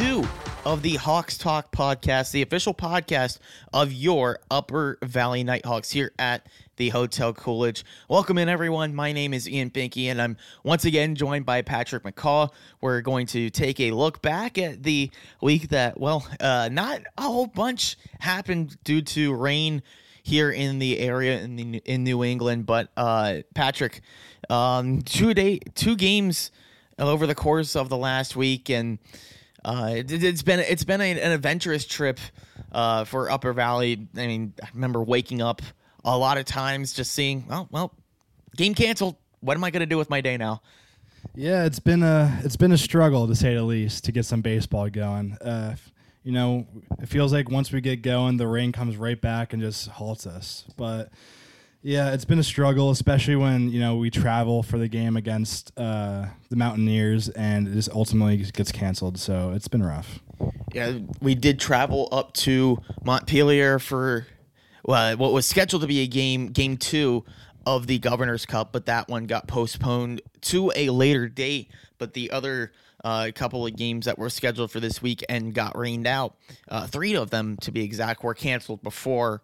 two of the Hawks Talk podcast, the official podcast of your Upper Valley Nighthawks here at the Hotel Coolidge. Welcome in, everyone. My name is Ian Binky, and I'm once again joined by Patrick McCaw. We're going to take a look back at the week that, well, uh, not a whole bunch happened due to rain here in the area in the in New England, but uh, Patrick, um, two day two games over the course of the last week, and uh, it, has been it's been a, an adventurous trip uh, for Upper Valley. I mean, I remember waking up a lot of times just seeing, well, well, game canceled. What am I going to do with my day now? Yeah, it's been a it's been a struggle to say the least to get some baseball going. Uh, you know, it feels like once we get going, the rain comes right back and just halts us. But yeah, it's been a struggle, especially when you know we travel for the game against uh, the Mountaineers, and it just ultimately gets canceled. So it's been rough. Yeah, we did travel up to Montpelier for well, what was scheduled to be a game, game two of the Governor's Cup, but that one got postponed to a later date. But the other uh, couple of games that were scheduled for this weekend got rained out. Uh, three of them, to be exact, were canceled before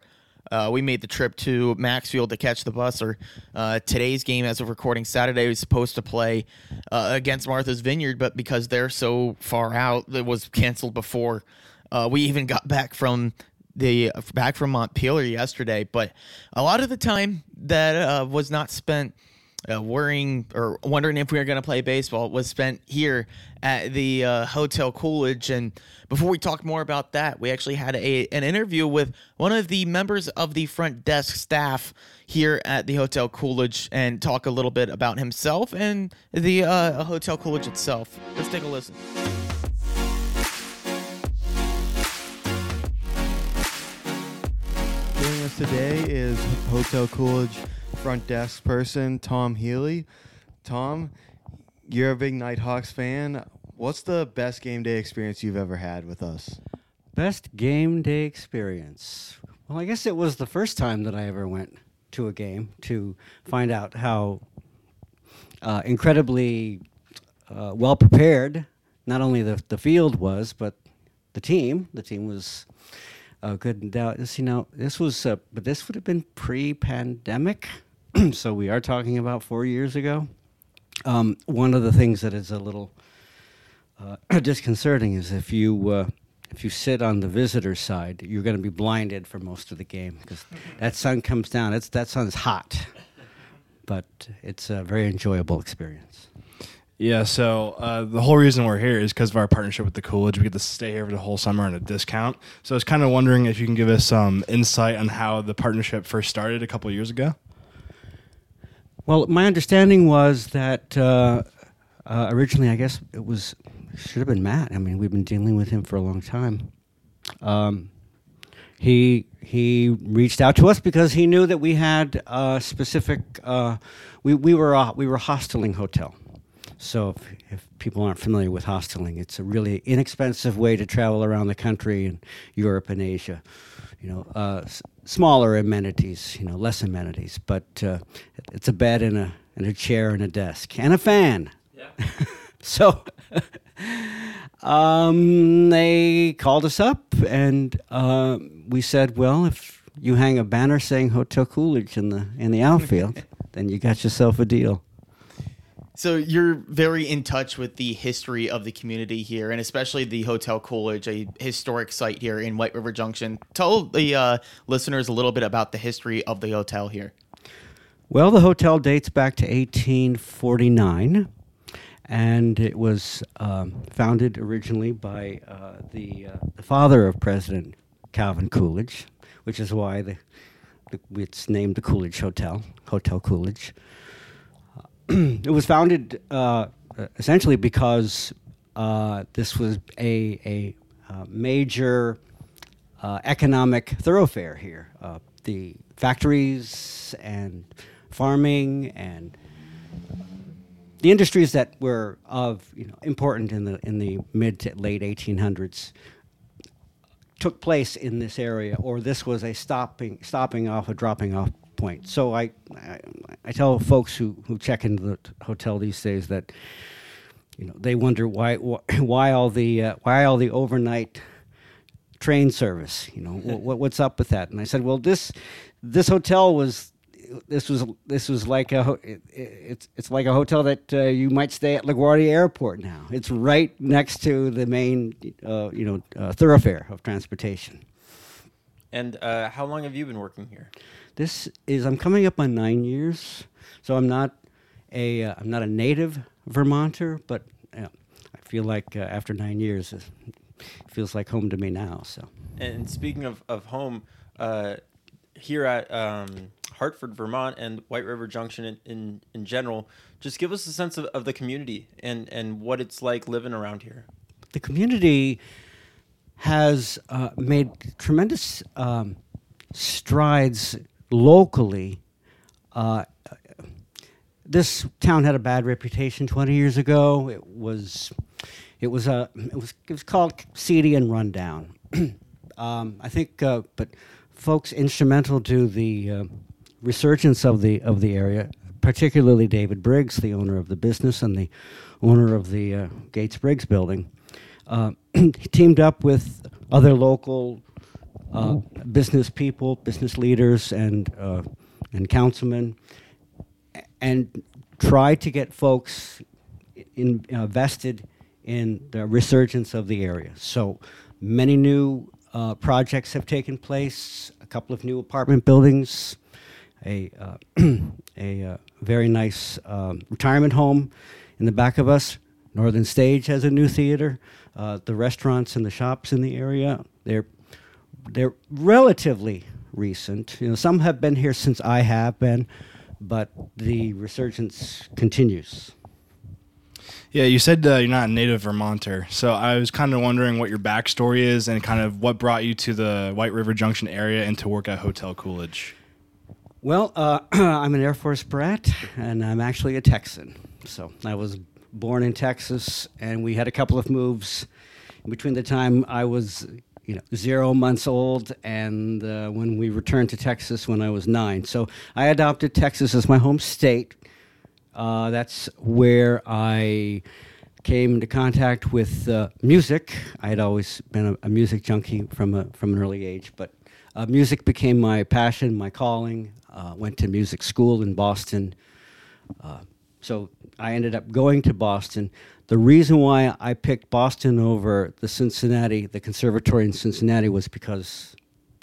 uh, we made the trip to Maxfield to catch the bus. Or uh, today's game, as of recording Saturday, was supposed to play uh, against Martha's Vineyard, but because they're so far out, it was canceled before uh, we even got back from the back from Montpelier yesterday. But a lot of the time that uh, was not spent uh, worrying or wondering if we were going to play baseball was spent here at the uh, Hotel Coolidge. And before we talk more about that, we actually had a, an interview with one of the members of the front desk staff here at the Hotel Coolidge and talk a little bit about himself and the uh, Hotel Coolidge itself. Let's take a listen. Joining us today is Hotel Coolidge front desk person, Thom Healy. Thom, you're a big Nighthawks fan. What's the best game day experience you've ever had with us? Best game day experience. Well, I guess it was the first time that I ever went to a game to find out how uh, incredibly uh, well prepared not only the, the field was, but the team. The team was uh, good. This, you know, this was, uh, but this would have been pre-pandemic. so we are talking about four years ago. Um, one of the things that is a little uh, disconcerting is if you uh, if you sit on the visitor side, you're going to be blinded for most of the game because that sun comes down. It's that sun's hot, but it's a very enjoyable experience. Yeah, so uh, the whole reason we're here is because of our partnership with the Coolidge. We get to stay here for the whole summer on a discount. So I was kind of wondering if you can give us some insight on how the partnership first started a couple years ago. Well, my understanding was that uh, uh, originally, I guess it was should have been Matt. I mean, we've been dealing with him for a long time. Um, he he reached out to us because he knew that we had a specific. Uh, we we were a, we were a hosteling hotel. So if, if, people aren't familiar with hosteling, it's a really inexpensive way to travel around the country and Europe and Asia you know, uh, smaller amenities, you know, less amenities, but uh, it's a bed and a and a chair and a desk and a fan. Yeah. so um, they called us up and uh, we said, well, if you hang a banner saying Hotel Coolidge in the in the outfield, then you got yourself a deal. So you're very in touch with the history of the community here, and especially the Hotel Coolidge, a historic site here in White River Junction. Tell the uh, listeners a little bit about the history of the hotel here. Well, the hotel dates back to 1849, and it was um, founded originally by uh, the, uh, the father of President Calvin Coolidge, which is why the, the it's named the Coolidge Hotel, Hotel Coolidge. it was founded uh, essentially because uh, this was a, a uh, major uh, economic thoroughfare here. Uh, the factories and farming and the industries that were of you know important in the in the mid to late 1800s took place in this area, or this was a stopping stopping off, a dropping off point. So I, I, I tell folks who, who check into the hotel these days that you know, they wonder why wh- why all the uh, why all the overnight train service. You know, what, what's up with that? And I said, well, this this hotel was this was this was like a ho- it, it's it's like a hotel that uh, you might stay at LaGuardia Airport now. It's right next to the main uh, you know uh, thoroughfare of transportation. And uh, how long have you been working here? This is I'm coming up on nine years, so I'm not a uh, I'm not a native Vermonter, but uh, I feel like uh, after nine years, it feels like home to me now. So And speaking of, of home, uh, here at um, Hartford, Vermont, and White River Junction in, in, in general, just give us a sense of, of the community and, and what it's like living around here. the community has uh, made tremendous um, strides locally. Uh, this town had a bad reputation 20 years ago. It was, it was a, it was, it was called seedy and rundown. um, I think, uh, but folks instrumental to the uh, resurgence of the of the area, particularly David Briggs, the owner of the business and the owner of the uh, Gates Briggs building, uh, he teamed up with other local uh, business people, business leaders, and uh, and councilmen, and tried to get folks in, uh, vested in the resurgence of the area. So many new uh, projects have taken place. A couple of new apartment buildings, a uh, a uh, very nice um, retirement home in the back of us. Northern Stage has a new theater. Uh, the restaurants and the shops in the area they're they're relatively recent. You know, some have been here since I have been, but the resurgence continues. Yeah, you said uh, you're not a native Vermonter, so I was kind of wondering what your backstory is and kind of what brought you to the White River Junction area and to work at Hotel Coolidge. Well, uh, I'm an Air Force brat, and I'm actually a Texan. So I was born in Texas, and we had a couple of moves between the time I was, you know, zero months old and uh, when we returned to Texas when I was nine. So I adopted Texas as my home state. Uh, that's where I came into contact with uh, music. I had always been a, a music junkie from a, from an early age, but uh, music became my passion, my calling. Uh, went to music school in Boston. So I ended up going to Boston. The reason why I picked Boston over the Cincinnati, the conservatory in Cincinnati, was because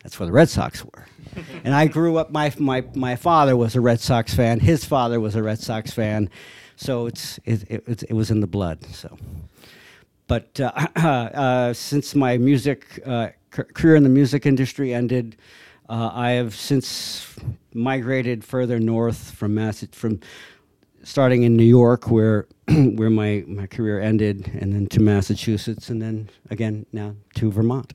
that's where the Red Sox were. and I grew up. My my my father was a Red Sox fan. His father was a Red Sox fan. So it's it it, it, was in the blood. So, but uh, uh, since my music uh, career in the music industry ended, uh, I have since migrated further north from Mass from starting in New York, where where my, my career ended, and then to Massachusetts, and then again now to Vermont.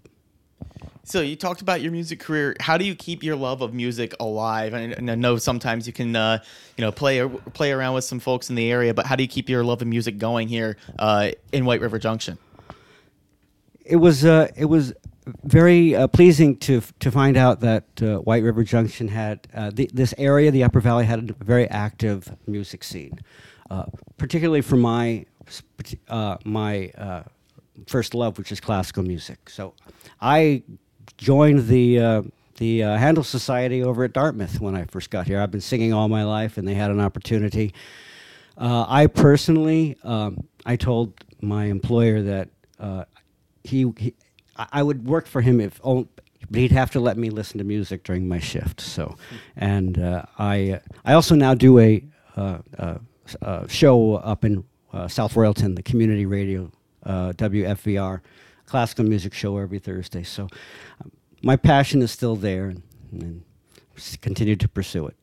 So you talked about your music career. How do you keep your love of music alive? And and I know sometimes you can, uh, you know, play play around with some folks in the area, but how do you keep your love of music going here uh, in White River Junction? it was uh, it was very uh, pleasing to to find out that uh, White River Junction had uh, the, this area, the Upper Valley, had a very active music scene, uh, particularly for my uh, my first love, which is classical music. So, I joined the. The Handel Society over at Dartmouth when I first got here. I've been singing all my life, and they had an opportunity. I personally, um, I told my employer that he, he, I would work for him if, only, but he'd have to let me listen to music during my shift. So, and uh, I, I also now do a, uh, uh, uh, show up in uh, South Royalton, the community radio, uh, WFVR, classical music show every Thursday. So, um, my passion is still there, and, and continue to pursue it.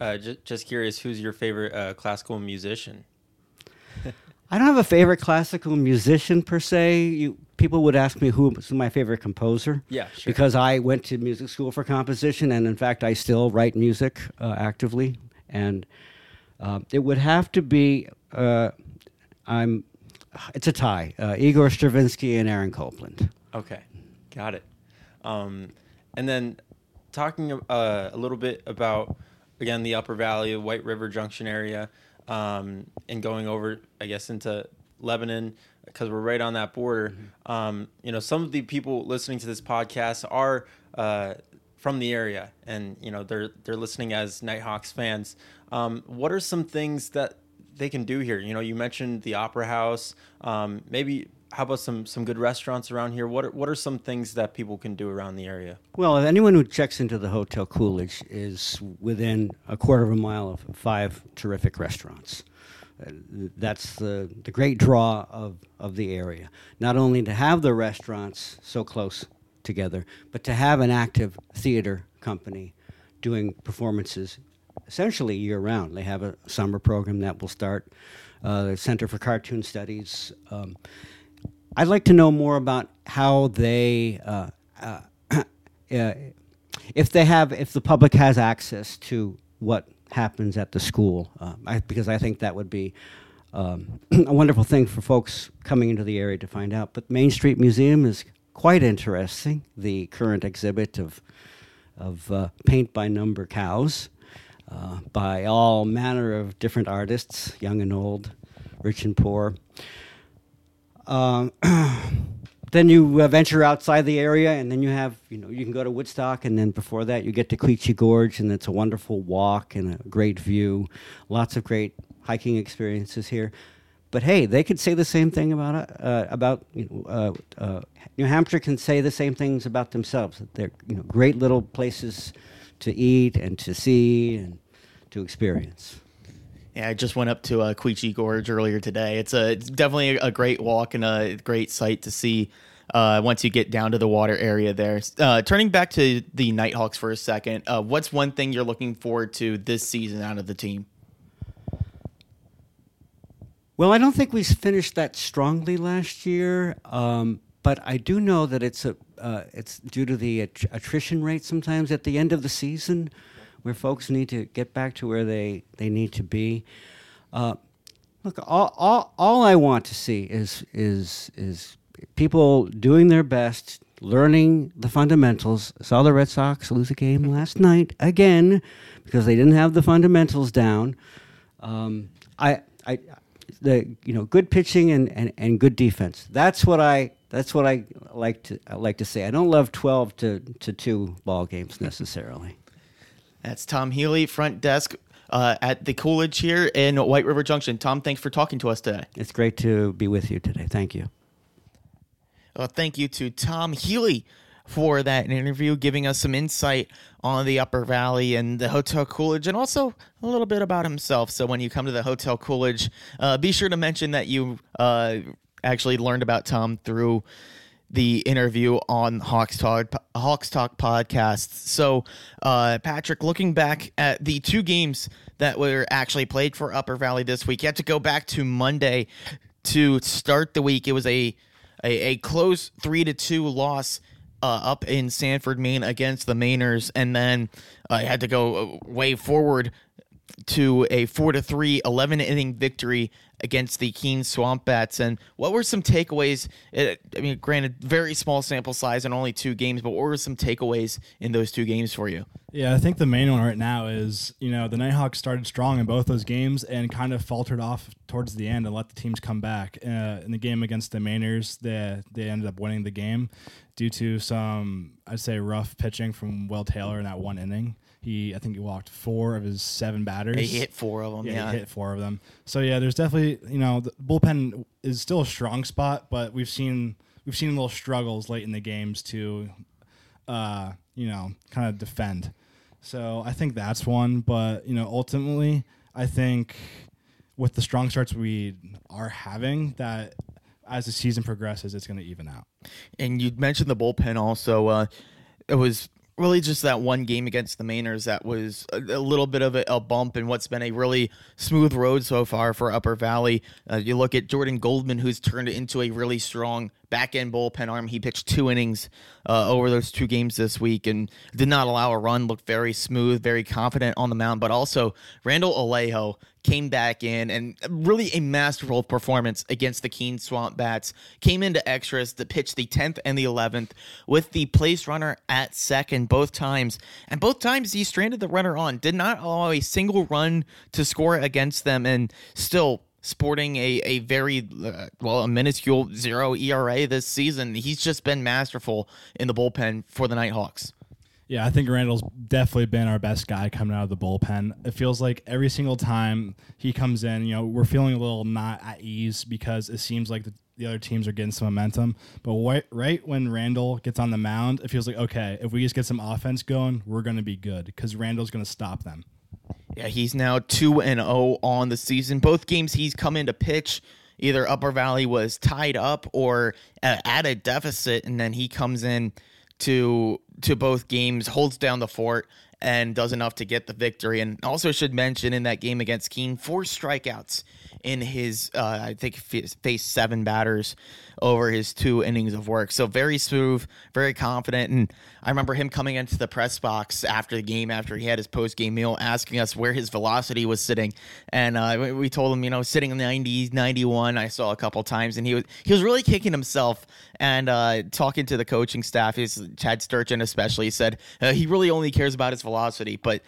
Uh, j- just curious, who's your favorite uh, classical musician? I don't have a favorite classical musician per se. You, people would ask me who's my favorite composer. Yeah, sure. Because I went to music school for composition, and in fact, I still write music uh, actively. And uh, it would have to be, uh, I'm, it's a tie. Uh, Igor Stravinsky and Aaron Copland. Okay, got it. Um, and then talking uh, a little bit about again the Upper Valley, White River Junction area, um, and going over, I guess, into Lebanon, because we're right on that border. Um, you know, some of the people listening to this podcast are uh, from the area, and you know they're they're listening as Nighthawks fans. Um, what are some things that they can do here? You know, you mentioned the Opera House. Um, maybe how about some some good restaurants around here? What are, what are some things that people can do around the area? Well, anyone who checks into the Hotel Coolidge is within a quarter of a mile of five terrific restaurants. That's the, the great draw of, of the area. Not only to have the restaurants so close together, but to have an active theater company doing performances essentially year round. They have a summer program that will start, uh, the Center for Cartoon Studies. Um, I'd like to know more about how they, uh, uh, uh, if they have, if the public has access to what happens at the school, uh, I, because I think that would be um, a wonderful thing for folks coming into the area to find out. But Main Street Museum is quite interesting. The current exhibit of of uh, paint by number cows uh, by all manner of different artists, young and old, rich and poor. Um, then you uh, venture outside the area, and then you have, you know, you can go to Woodstock, and then before that, you get to Quechee Gorge, and it's a wonderful walk and a great view. Lots of great hiking experiences here. But hey, they could say the same thing about uh, about you know, uh, uh, New Hampshire can say the same things about themselves. They're you know great little places to eat and to see and to experience. Yeah, I just went up to uh, Gorge earlier today. It's a it's definitely a great walk and a great sight to see. Uh, once you get down to the water area there. Uh, turning back to the Nighthawks for a second, uh, what's one thing you're looking forward to this season out of the team? Well, I don't think we finished that strongly last year, um, but I do know that it's a uh, it's due to the att- attrition rate sometimes at the end of the season, where folks need to get back to where they, they need to be. Uh, look, all, all, all I want to see is is is people doing their best, learning the fundamentals. I saw the Red Sox lose a game last night again because they didn't have the fundamentals down. Um, I, I, the you know good pitching and, and, and good defense. That's what I that's what I like to I like to say. I don't love twelve to, to two ball games necessarily. That's Thom Healy, front desk uh, at the Coolidge here in White River Junction. Thom, thanks for talking to us today. It's great to be with you today. Thank you. Well, thank you to Thom Healy for that interview, giving us some insight on the Upper Valley and the Hotel Coolidge, and also a little bit about himself. So, when you come to the Hotel Coolidge, uh, be sure to mention that you uh, actually learned about Thom through the interview on Hawks Talk Hawks Talk podcast. So, uh, Patrick, looking back at the two games that were actually played for Upper Valley this week, you had to go back to Monday to start the week. It was a a, a close three to two loss uh, up in Sanford, Maine against the Mainers, and then I uh, had to go uh, way forward to a 4 to 3 11 inning victory against the Keene Swamp Bats. And what were some takeaways? I mean, granted, very small sample size and only two games, but what were some takeaways in those two games for you? Yeah, I think the main one right now is you know the Nighthawks started strong in both those games and kind of faltered off towards the end and let the teams come back. Uh, in the game against the Mainers, they they ended up winning the game due to some I'd say rough pitching from Will Taylor in that one inning. He, I think, he walked four of his seven batters. He hit four of them. Yeah, yeah. he hit four of them. So yeah, there's definitely you know the bullpen is still a strong spot, but we've seen we've seen little struggles late in the games to, uh, you know, kind of defend. So I think that's one, but you know, ultimately, I think with the strong starts we are having, that as the season progresses, it's going to even out. And you mentioned the bullpen also. Uh, it was really just that one game against the Mainers that was a, a little bit of a, a, bump in what's been a really smooth road so far for Upper Valley. Uh, you look at Jordan Goldman, who's turned into a really strong back end bullpen arm. He pitched two innings uh, over those two games this week and did not allow a run. Looked very smooth, very confident on the mound. But also Randall Alejo came back in and really a masterful performance against the Keene Swamp Bats. Came into extras to pitch the 10th and the 11th with the place runner at second both times. And both times he stranded the runner on. Did not allow a single run to score against them and still sporting a, a very, uh, well, a minuscule zero ERA this season. He's just been masterful in the bullpen for the Nighthawks. Yeah, I think Randall's definitely been our best guy coming out of the bullpen. It feels like every single time he comes in, you know, we're feeling a little not at ease because it seems like the, the other teams are getting some momentum. But right, right when Randall gets on the mound, it feels like, okay, if we just get some offense going, we're going to be good because Randall's going to stop them. Yeah, he's now 2 and 0 on the season. Both games he's come in to pitch, either Upper Valley was tied up or uh, at a deficit, and then he comes in to to both games, holds down the fort, and does enough to get the victory. And also should mention in that game against Keene, four strikeouts in his, uh, I think, faced seven batters over his two innings of work. So very smooth, very confident. And I remember him coming into the press box after the game, after he had his post game meal, asking us where his velocity was sitting. And uh, we told him, you know, sitting in the 90s, 91, I saw a couple times. And he was, he was really kicking himself and uh, talking to the coaching staff. His, Chad Sturgeon, especially, said uh, he really only cares about his velocity. But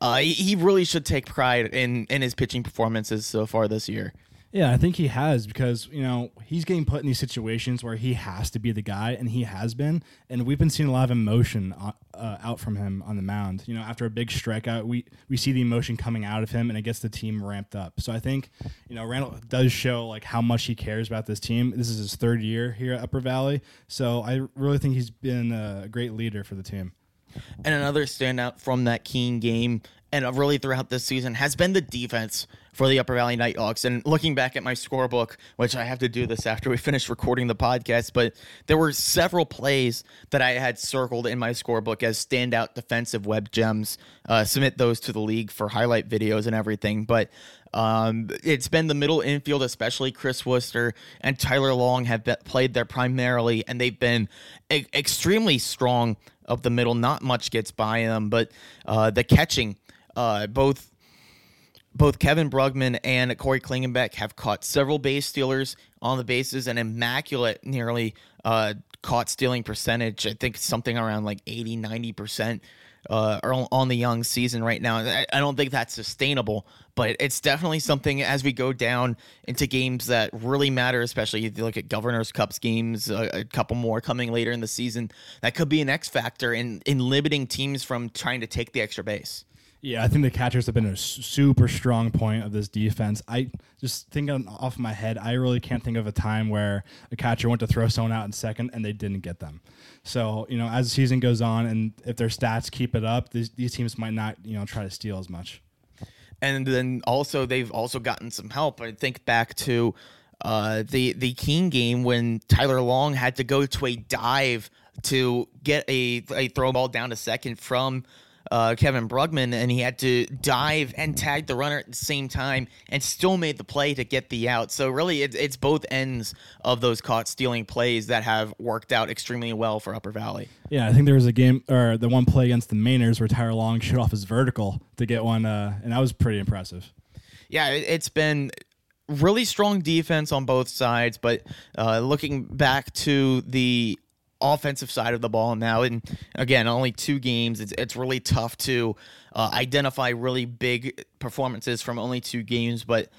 uh, he, he really should take pride in, in his pitching performances so far this year. Yeah, I think he has because you know he's getting put in these situations where he has to be the guy, and he has been. And we've been seeing a lot of emotion uh, uh, out from him on the mound. You know, after a big strikeout, we we see the emotion coming out of him, and it gets the team ramped up. So I think you know Randall does show like how much he cares about this team. This is his third year here at Upper Valley, so I really think he's been a great leader for the team. And another standout from that Keene game and really throughout this season has been the defense for the Upper Valley Nighthawks. And looking back at my scorebook, which I have to do this after we finish recording the podcast, but there were several plays that I had circled in my scorebook as standout defensive web gems. Uh, submit those to the league for highlight videos and everything. But um, it's been the middle infield, especially Chris Worcester and Tyler Long have played there primarily, and they've been extremely strong of the middle. Not much gets by them, but uh, the catching, uh, both both Kevin Brugman and Corey Klingenbeck have caught several base stealers on the bases, an immaculate, nearly uh, caught stealing percentage. I think something around like 80, 90% uh, on the young season right now. I, I don't think that's sustainable, but it's definitely something as we go down into games that really matter, especially if you look at Governor's Cups games, a, a couple more coming later in the season, that could be an X factor in, in limiting teams from trying to take the extra base. Yeah, I think the catchers have been a super strong point of this defense. I just think off my head, I really can't think of a time where a catcher went to throw someone out in second and they didn't get them. So you know, as the season goes on, and if their stats keep it up, these, these teams might not you know try to steal as much. And then also they've also gotten some help. I think back to uh, the the Keene game when Tyler Long had to go to a dive to get a, a throw ball down to second from uh, Kevin Brugman, and he had to dive and tag the runner at the same time, and still made the play to get the out. So really, it, it's both ends of those caught stealing plays that have worked out extremely well for Upper Valley. Yeah, I think there was a game or the one play against the Mainers where Tyler Long shot off his vertical to get one, uh, and that was pretty impressive. Yeah, it, it's been really strong defense on both sides, but uh, looking back to the offensive side of the ball now. And again, only two games. It's, it's really tough to uh, identify really big performances from only two games, but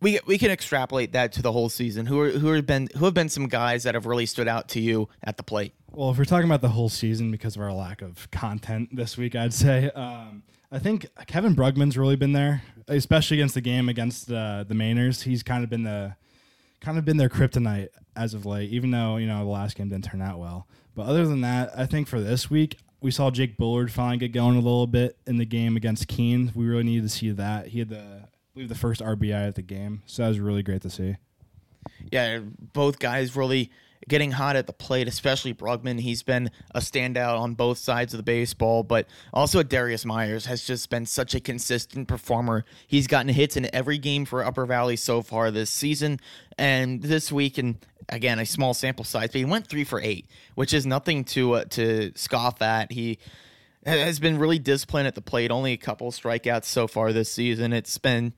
we we can extrapolate that to the whole season. Who are who have been who have been some guys that have really stood out to you at the plate? Well, if we're talking about the whole season because of our lack of content this week, I'd say um, I think Kevin Brugman's really been there, especially against the game against uh, the Mainers. He's kind of been the kind of been their kryptonite as of late, even though, you know, the last game didn't turn out well. But other than that, I think for this week, we saw Jake Bullard finally get going a little bit in the game against Keene. We really needed to see that. He had the, I believe, the first RBI at the game. So that was really great to see. Yeah, both guys really getting hot at the plate, especially Brugman. He's been a standout on both sides of the baseball, but also Darius Myers has just been such a consistent performer. He's gotten hits in every game for Upper Valley so far this season, and this week, and again a small sample size, but he went three for eight, which is nothing to uh, to scoff at. He has been really disciplined at the plate. Only a couple strikeouts so far this season. It's been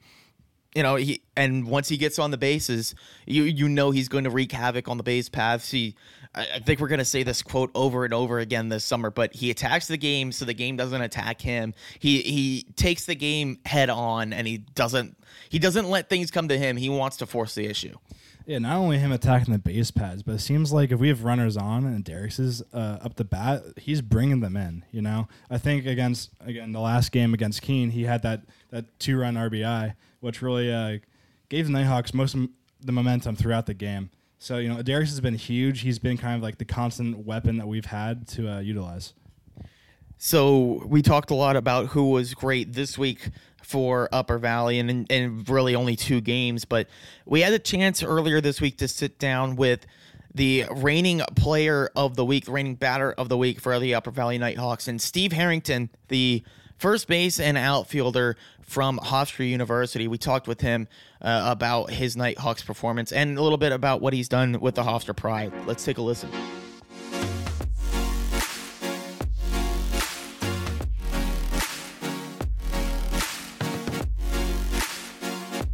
you know, he and once he gets on the bases, you you know he's going to wreak havoc on the base paths. He, I, I think we're going to say this quote over and over again this summer, but he attacks the game so the game doesn't attack him. He he takes the game head on and he doesn't he doesn't let things come to him. He wants to force the issue. Yeah, not only him attacking the base pads, but it seems like if we have runners on and Darius is uh, up the bat, he's bringing them in. You know, I think against again the last game against Keene, he had that that two run RBI, which really uh, gave the Nighthawks most of the momentum throughout the game. So you know, Darius has been huge. He's been kind of like the constant weapon that we've had to uh, utilize. So we talked a lot about who was great this week for Upper Valley and, and really only two games, but we had a chance earlier this week to sit down with the reigning player of the week, reigning batter of the week for the Upper Valley Nighthawks, and Steve Harrington, the first base and outfielder from Hofstra University. We talked with him uh, about his Nighthawks performance and a little bit about what he's done with the Hofstra Pride. Let's take a listen.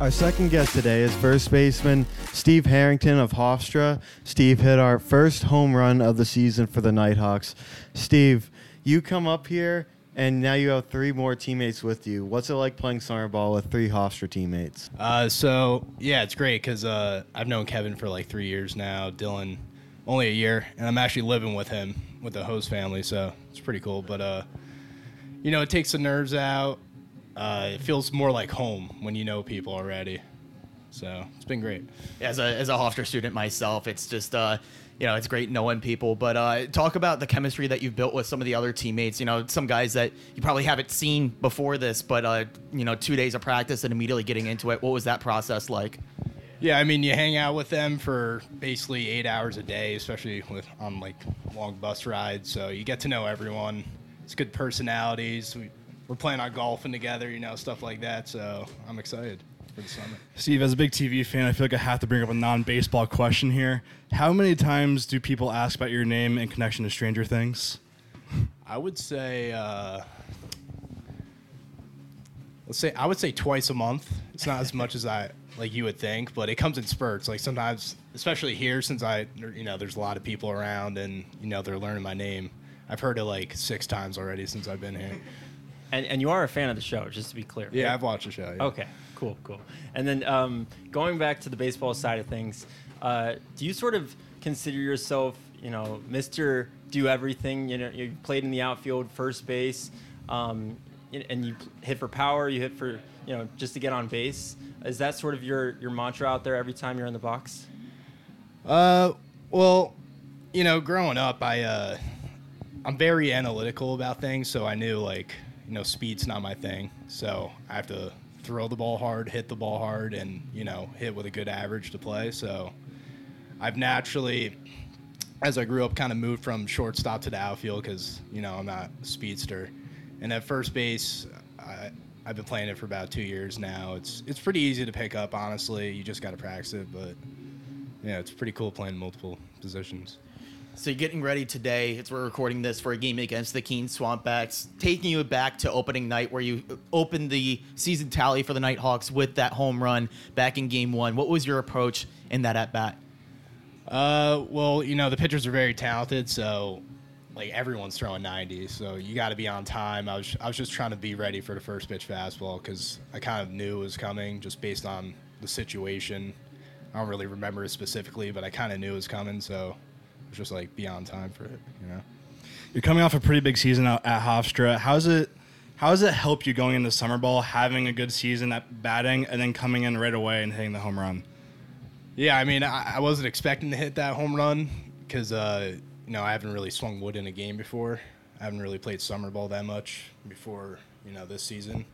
Our second guest today is first baseman Steve Harrington of Hofstra. Steve hit our first home run of the season for the Nighthawks. Steve, you come up here and now you have three more teammates with you. What's it like playing summer ball with three Hofstra teammates? Uh, so yeah, it's great because uh, I've known Kevin for like three years now. Dylan, only a year, and I'm actually living with him with the host family, so it's pretty cool. But uh, you know, it takes the nerves out. Uh, it feels more like home when you know people already. So it's been great. as a as a Hofstra student myself, it's just uh, you know it's great knowing people. But uh, talk about the chemistry that you've built with some of the other teammates. You know, some guys that you probably haven't seen before this, but uh, you know, two days of practice and immediately getting into it. What was that process like? Yeah, I mean, you hang out with them for basically eight hours a day, especially with on like long bus rides. So you get to know everyone. It's good personalities. We, we're playing on golfing together, you know, stuff like that. So I'm excited for the summer. Steve, as a big TV fan, I feel like I have to bring up a non-baseball question here. How many times do people ask about your name in connection to Stranger Things? I would say, uh, let's say, I would say twice a month. It's not as much as I like you would think, but it comes in spurts. Like sometimes, especially here, since I, you know, there's a lot of people around, and you know, they're learning my name. I've heard it like six times already since I've been here. And, and you are a fan of the show, just to be clear. Yeah, right? I've watched the show. yeah. Okay, cool, cool. And then um, going back to the baseball side of things, uh, do you sort of consider yourself, you know, Mister Do Everything? You know, you played in the outfield, first base, um, and and you hit for power, you hit for, you know, just to get on base. Is that sort of your your mantra out there every time you're in the box? Uh, well, you know, growing up, I uh, I'm very analytical about things, so I knew like know speed's not my thing, so I have to throw the ball hard, hit the ball hard, and you know hit with a good average to play. So I've naturally, as I grew up, kind of moved from shortstop to the outfield because you know I'm not a speedster, and at first base. I, I've been playing it for about two years now. It's it's pretty easy to pick up, honestly. You just got to practice it, but yeah, it's pretty cool playing multiple positions. So you're getting ready today. As we're recording this for a game against the Keene Swamp Bats, taking you back to opening night where you opened the season tally for the Nighthawks with that home run back in game one. What was your approach in that at bat? Uh, well, you know the pitchers are very talented, so like everyone's throwing 90, so you got to be on time. I was I was just trying to be ready for the first pitch fastball because I kind of knew it was coming just based on the situation. I don't really remember it specifically, but I kind of knew it was coming, so was just like be on time for it, you know. You're coming off a pretty big season at Hofstra. How's it? How does it help you going into summer ball, having a good season at batting, and then coming in right away and hitting the home run? Yeah, I mean, I, I wasn't expecting to hit that home run because, uh, you know, I haven't really swung wood in a game before. I haven't really played summer ball that much before, you know, this season.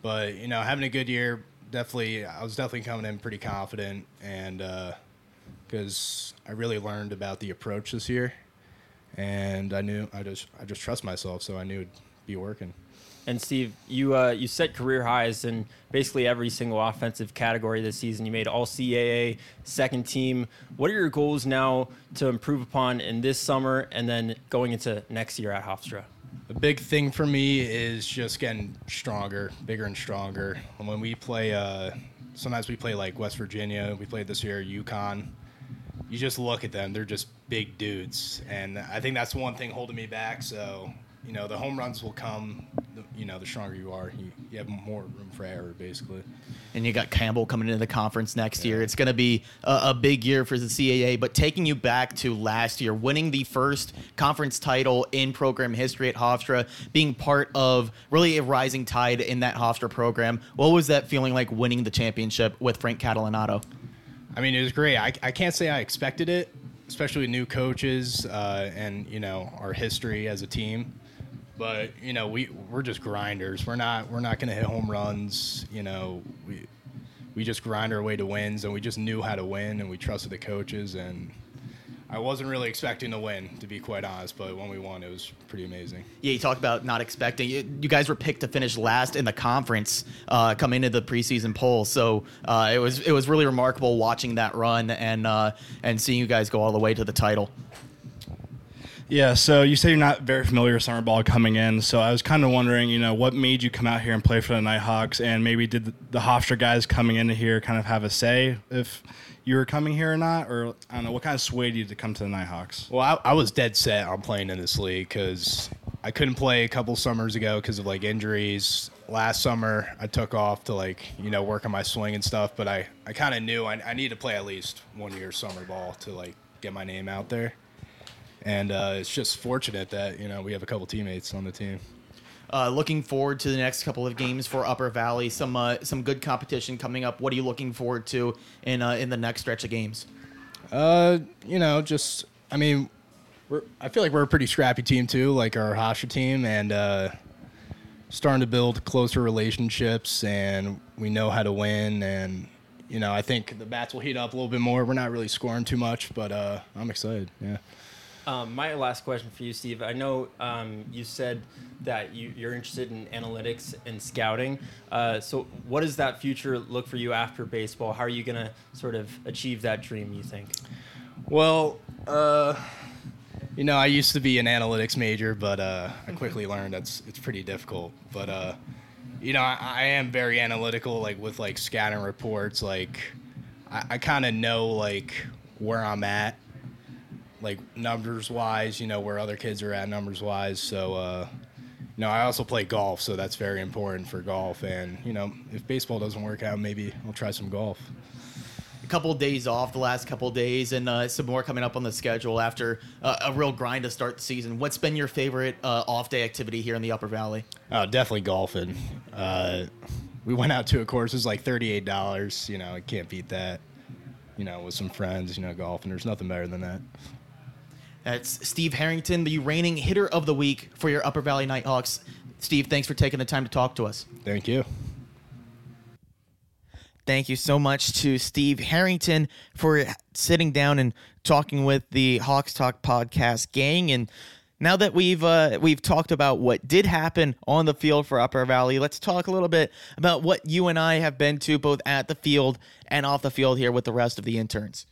But, you know, having a good year, definitely, I was definitely coming in pretty confident and because I really learned about the approach this year. And I knew, I just, I just trust myself, so I knew it'd be working. And Steve, you uh, you set career highs in basically every single offensive category this season. You made All CAA, second team. What are your goals now to improve upon in this summer and then going into next year at Hofstra? A big thing for me is just getting stronger, bigger and stronger. When we play uh, sometimes we play like West Virginia. We played this year UConn. You just look at them; they're just big dudes, and I think that's one thing holding me back. So you know, the home runs will come. You know, the stronger you are, you, you have more room for error, basically. and you got Campbell coming into the conference next year. It's going to be a, a big year for the CAA. But taking you back to last year, winning the first conference title in program history at Hofstra, being part of really a rising tide in that Hofstra program, what was that feeling like winning the championship with Frank Catalanotto? I mean, it was great. I, I can't say I expected it, especially new coaches uh, and you know our history as a team. But you know, we we're just grinders. We're not we're not going to hit home runs. You know, we we just grind our way to wins, and we just knew how to win, and we trusted the coaches. And I wasn't really expecting to win, to be quite honest. But when we won, it was pretty amazing. Yeah, you talked about not expecting. You, you guys were picked to finish last in the conference uh, coming into the preseason poll, so uh, it was it was really remarkable watching that run and uh, and seeing you guys go all the way to the title. Yeah, so you say you're not very familiar with summer ball coming in, so I was kind of wondering, you know, what made you come out here and play for the Nighthawks, and maybe did the, the Hofstra guys coming into here kind of have a say if you were coming here or not, or I don't know, what kind of swayed you to come to the Nighthawks? Well, I, I was dead set on playing in this league because I couldn't play a couple summers ago because of like injuries. Last summer, I took off to like you know work on my swing and stuff, but I, I kind of knew I, I needed to play at least one year summer ball to like get my name out there. And uh, it's just fortunate that you know we have a couple teammates on the team. Uh, looking forward to the next couple of games for Upper Valley. Some uh, some good competition coming up. What are you looking forward to in uh, in the next stretch of games? Uh, you know, just I mean, we're I feel like we're a pretty scrappy team too, like our Hofstra team, and uh, starting to build closer relationships, and we know how to win, and you know, I think the bats will heat up a little bit more. We're not really scoring too much, but uh, I'm excited. Yeah. Um, my last question for you, Steve. I know um, you said that you, you're interested in analytics and scouting. Uh, so, what does that future look for you after baseball? How are you going to sort of achieve that dream? You think? Well, uh, you know, I used to be an analytics major, but uh, I quickly learned that's it's pretty difficult. But uh, you know, I, I am very analytical, like with like scouting reports. Like, I, I kind of know like where I'm at, like numbers wise. You know where other kids are at numbers wise. So, uh, you know, I also play golf, so that's very important for golf. And you know, if baseball doesn't work out, maybe I'll try some golf. A couple of days off the last couple of days, and uh, some more coming up on the schedule after uh, a real grind to start the season. What's been your favorite uh, off day activity here in the Upper Valley? Oh, definitely golfing. Uh, we went out to a course. It was like thirty-eight dollars. You know, I can't beat that. You know, with some friends. You know, golfing. There's nothing better than that. That's Steve Harrington, the reigning hitter of the week for your Upper Valley Nighthawks. Steve, thanks for taking the time to talk to us. Thank you. Thank you so much to Steve Harrington for sitting down and talking with the Hawks Talk podcast gang. And now that we've uh, we've talked about what did happen on the field for Upper Valley, let's talk a little bit about what you and I have been to both at the field and off the field here with the rest of the interns.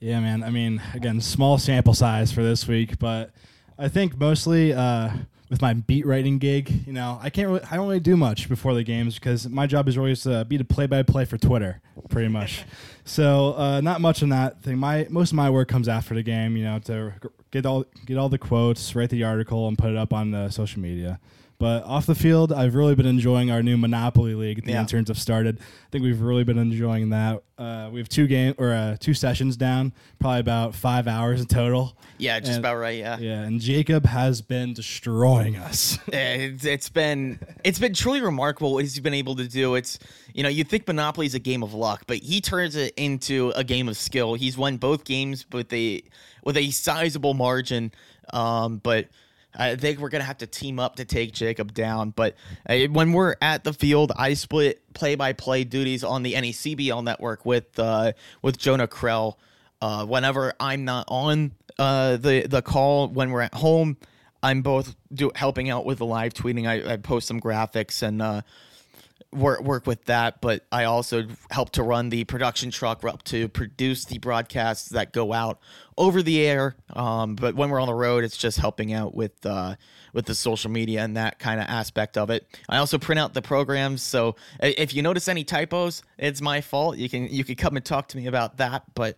Yeah, man. I mean, again, small sample size for this week, but I think mostly uh, with my beat writing gig, you know, I can't really, I don't really do much before the games because my job is always to be the play-by-play for Twitter, pretty much. so uh, not much on that thing. My most of my work comes after the game, you know, to get all get all the quotes, write the article, and put it up on the social media. But off the field, I've really been enjoying our new Monopoly League. The Yeah. interns have started. I think we've really been enjoying that. Uh, we have two game or uh, two sessions down, probably about five hours in total. Yeah, just And- about right. Yeah. Yeah, and Jacob has been destroying us. it's, it's been it's been truly remarkable what he's been able to do. It's you know you think Monopoly is a game of luck, but he turns it into a game of skill. He's won both games with a with a sizable margin, um, but. I think we're gonna have to team up to take Jacob down. But uh, when we're at the field, I split play-by-play duties on the NECBL network with uh, with Jonah Krell. Uh, whenever I'm not on uh, the the call, when we're at home, I'm both do, helping out with the live tweeting. I, I post some graphics and uh, work work with that, but I also help to run the production truck up to produce the broadcasts that go out over the air. Um, but when we're on the road, it's just helping out with uh, with the social media and that kind of aspect of it. I also print out the programs, so if you notice any typos, it's my fault. You can you can come and talk to me about that, but.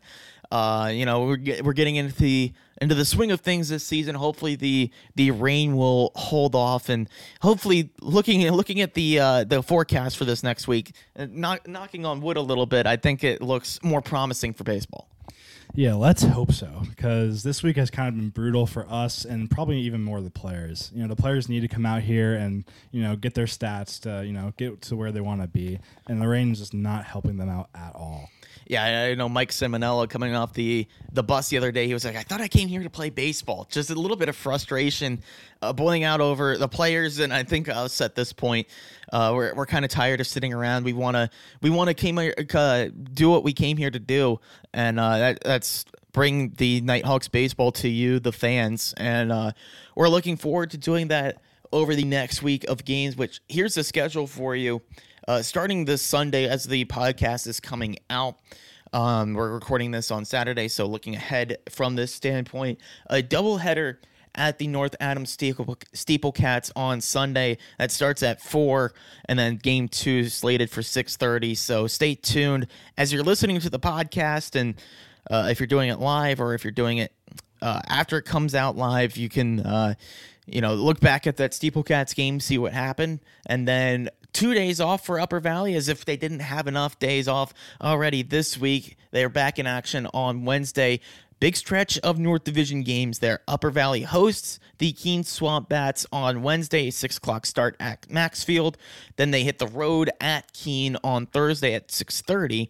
Uh, you know, we're we're getting into the into the swing of things this season. Hopefully, the the rain will hold off, and hopefully, looking looking at the uh, the forecast for this next week, uh, knock, knocking on wood a little bit, I think it looks more promising for baseball. Yeah, let's hope so because this week has kind of been brutal for us and probably even more the players. You know, the players need to come out here and you know get their stats to you know get to where they want to be, and the rain is just not helping them out at all. Yeah, I know Mike Simonella coming off the the bus the other day. He was like, "I thought I came here to play baseball." Just a little bit of frustration uh, boiling out over the players, and I think us at this point, uh, we're we're kind of tired of sitting around. We want to we want to came uh, do what we came here to do, and uh, that that's bring the Nighthawks baseball to you, the fans, and uh, we're looking forward to doing that over the next week of games. Which here's the schedule for you. Uh, starting this Sunday, as the podcast is coming out, um, we're recording this on Saturday, so looking ahead from this standpoint, a doubleheader at the North Adams Steeple, Steeplecats on Sunday. That starts at four, and then game two slated for six thirty. So stay tuned as you're listening to the podcast, and uh, if you're doing it live or if you're doing it uh, after it comes out live, you can. Uh, you know, look back at that Steeplecats game, see what happened, and then two days off for Upper Valley as if they didn't have enough days off already this week. They're back in action on Wednesday. Big stretch of North Division games there. Upper Valley hosts the Keene Swamp Bats on Wednesday, 6 o'clock start at Maxfield. Then they hit the road at Keene on Thursday at 6.30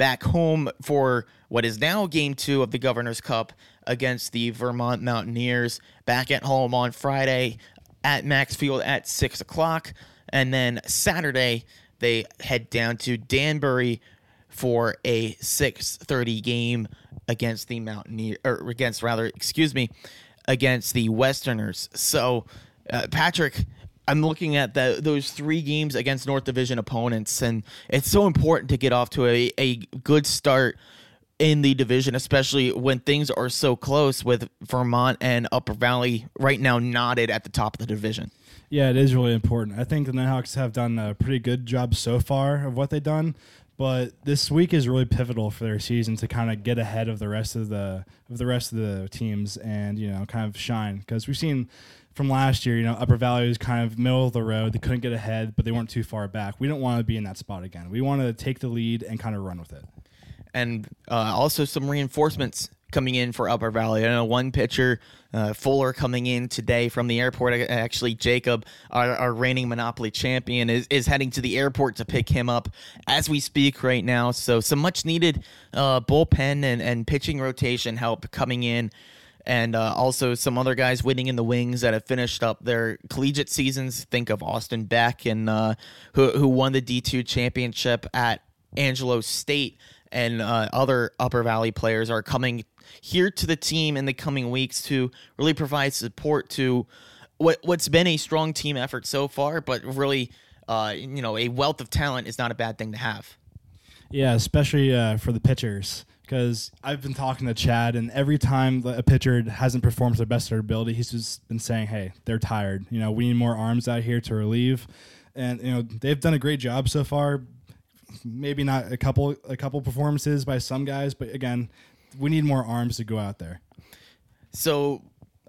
back home for what is now game two of the Governor's Cup against the Vermont Mountaineers. Back at home on Friday at Maxfield at six o'clock, and then Saturday they head down to Danbury for a six thirty game against the Mountaineer or against rather, excuse me, against the Westerners. So, uh, Patrick. I'm looking at the, those three games against North Division opponents, and it's so important to get off to a, a good start in the division, especially when things are so close with Vermont and Upper Valley right now knotted at the top of the division. Yeah, it is really important. I think the Nighthawks have done a pretty good job so far of what they've done, but this week is really pivotal for their season to kind of get ahead of the rest of the of the rest of the teams and you know kind of shine because we've seen from last year, you know, Upper Valley was kind of middle of the road. They couldn't get ahead, but they weren't too far back. We don't want to be in that spot again. We want to take the lead and kind of run with it. and uh, also some reinforcements coming in for Upper Valley. I know one pitcher, uh, Fuller, coming in today from the airport. Actually, Jacob, our, our reigning Monopoly champion, is, is heading to the airport to pick him up as we speak right now. So, some much needed uh, bullpen and, and pitching rotation help coming in. And uh, also some other guys waiting in the wings that have finished up their collegiate seasons. Think of Austin Beck and uh, who who won the D two championship at Angelo State and uh, other Upper Valley players are coming here to the team in the coming weeks to really provide support to what what's been a strong team effort so far, but really, uh, you know, a wealth of talent is not a bad thing to have. Yeah, especially uh, for the pitchers. Because I've been talking to Chad, and every time a pitcher hasn't performed to their best of their ability, he's just been saying, "Hey, they're tired. You know, we need more arms out here to relieve." And you know, they've done a great job so far. Maybe not a couple a couple performances by some guys, but again, we need more arms to go out there. So,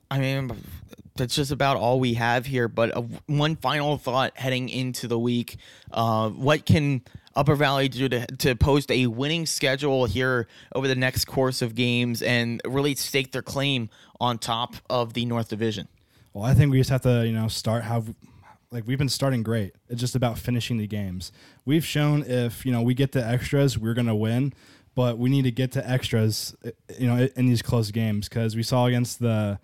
I mean, that's just about all we have here. But uh, one final thought heading into the week: uh, what can Upper Valley do to to post a winning schedule here over the next course of games and really stake their claim on top of the North Division? Well, I think we just have to, you know, start how like we've been starting great. It's just about finishing the games. We've shown if, you know, we get the extras, we're going to win, but we need to get to extras, you know, in these close games cuz we saw against the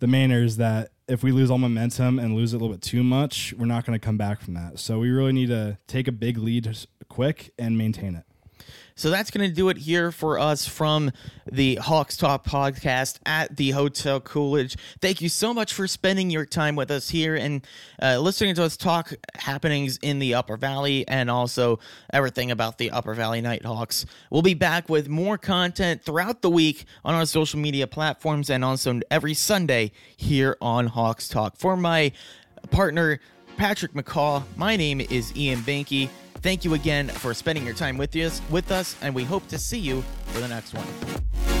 the Mainers that if we lose all momentum and lose it a little bit too much, we're not going to come back from that. So we really need to take a big lead quick and maintain it. So that's going to do it here for us from the Hawks Talk podcast at the Hotel Coolidge. Thank you so much for spending your time with us here and uh, listening to us talk happenings in the Upper Valley and also everything about the Upper Valley Nighthawks. We'll be back with more content throughout the week on our social media platforms and also every Sunday here on Hawks Talk. For my partner, Patrick McCaw, my name is Ian Banky. Thank you again for spending your time with us, with us, and we hope to see you for the next one.